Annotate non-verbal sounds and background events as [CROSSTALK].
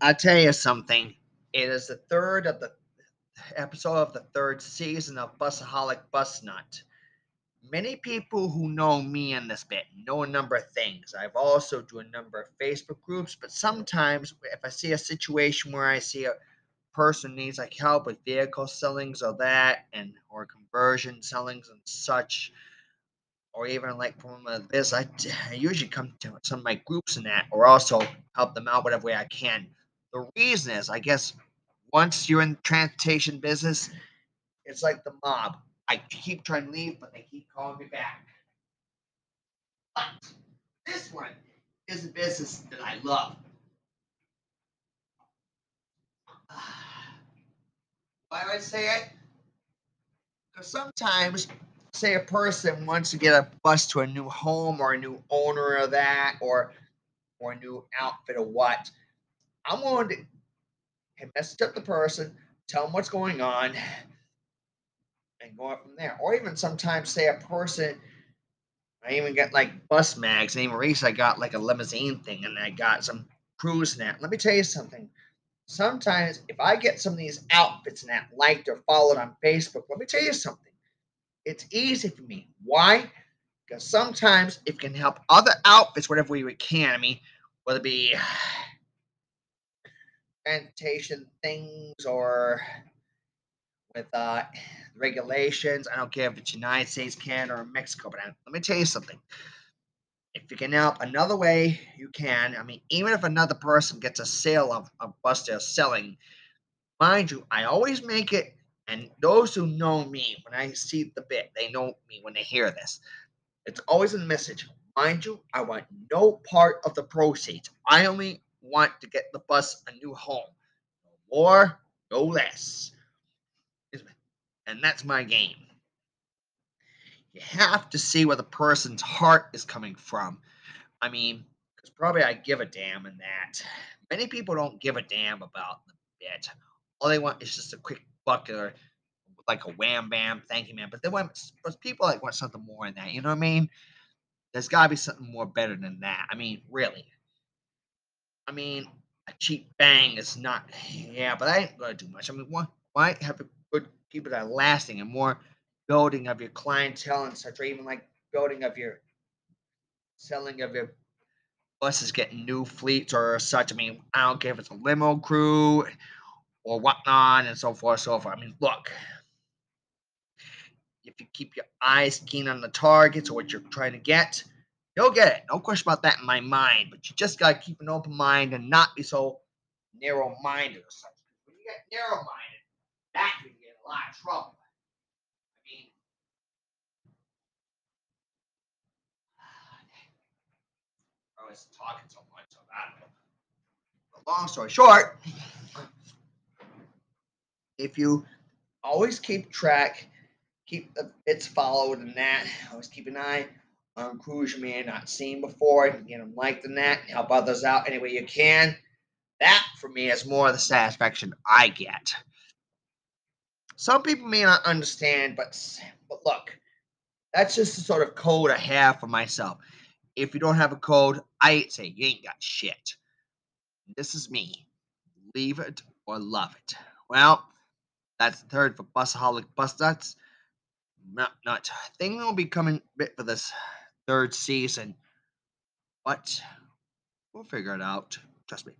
I tell you something. It is the third of the episode of the third season of Busaholic Bus Nut. Many people who know me in this bit know a number of things. I've also do a number of Facebook groups, but sometimes if I see a situation where I see a person needs like help with vehicle sellings or that and or conversion sellings and such, or even like from this, I, I usually come to some of my groups in that, or also help them out whatever way I can. The reason is, I guess, once you're in the transportation business, it's like the mob. I keep trying to leave, but they keep calling me back. But this one is a business that I love. [SIGHS] Why do I say it? Because sometimes, say a person wants to get a bus to a new home or a new owner of that, or or a new outfit or what. I'm willing to message up the person, tell them what's going on, and go up from there. Or even sometimes say a person, I even get like bus mags, and even recently I got like a limousine thing, and I got some cruise net. Let me tell you something. Sometimes if I get some of these outfits and that liked or followed on Facebook, let me tell you something. It's easy for me. Why? Because sometimes it can help other outfits, whatever we can. I mean, whether it be things or with uh, regulations. I don't care if it's United States, Canada, or Mexico, but I, let me tell you something. If you can help another way, you can. I mean, even if another person gets a sale of a bus they're selling, mind you, I always make it, and those who know me, when I see the bit, they know me when they hear this. It's always a message. Mind you, I want no part of the proceeds. I only want to get the bus a new home. No more, no less. And that's my game. You have to see where the person's heart is coming from. I mean, because probably I give a damn in that. Many people don't give a damn about the bit. All they want is just a quick buck or like a wham bam, thank you, man. But they want, but people like want something more than that. You know what I mean? There's got to be something more better than that. I mean, really. I mean, a cheap bang is not, yeah, but I ain't gonna do much. I mean, why, why have a good that are lasting and more building of your clientele and such, or even like building of your selling of your buses, getting new fleets or such. I mean, I don't care if it's a limo crew or whatnot and so forth, so forth. I mean, look, if you keep your eyes keen on the targets or what you're trying to get, You'll get it. No question about that in my mind. But you just got to keep an open mind and not be so narrow minded or something. When you get narrow minded, that can get a lot of trouble. I mean, I was talking so much, so I. But long story short, if you always keep track, keep uh, the bits followed and that, always keep an eye Um, on crews you may have not seen before. Get them liked in that. And help others out any way you can. That, for me, is more of the satisfaction I get. Some people may not understand, but, but look, that's just the sort of code I have for myself. If you don't have a code, I say you ain't got shit. This is me. Leave it or love it. Well, that's the third for Busaholic Bus Nuts. Not, not. Thing will be coming bit for this third season. But we'll figure it out. Trust me.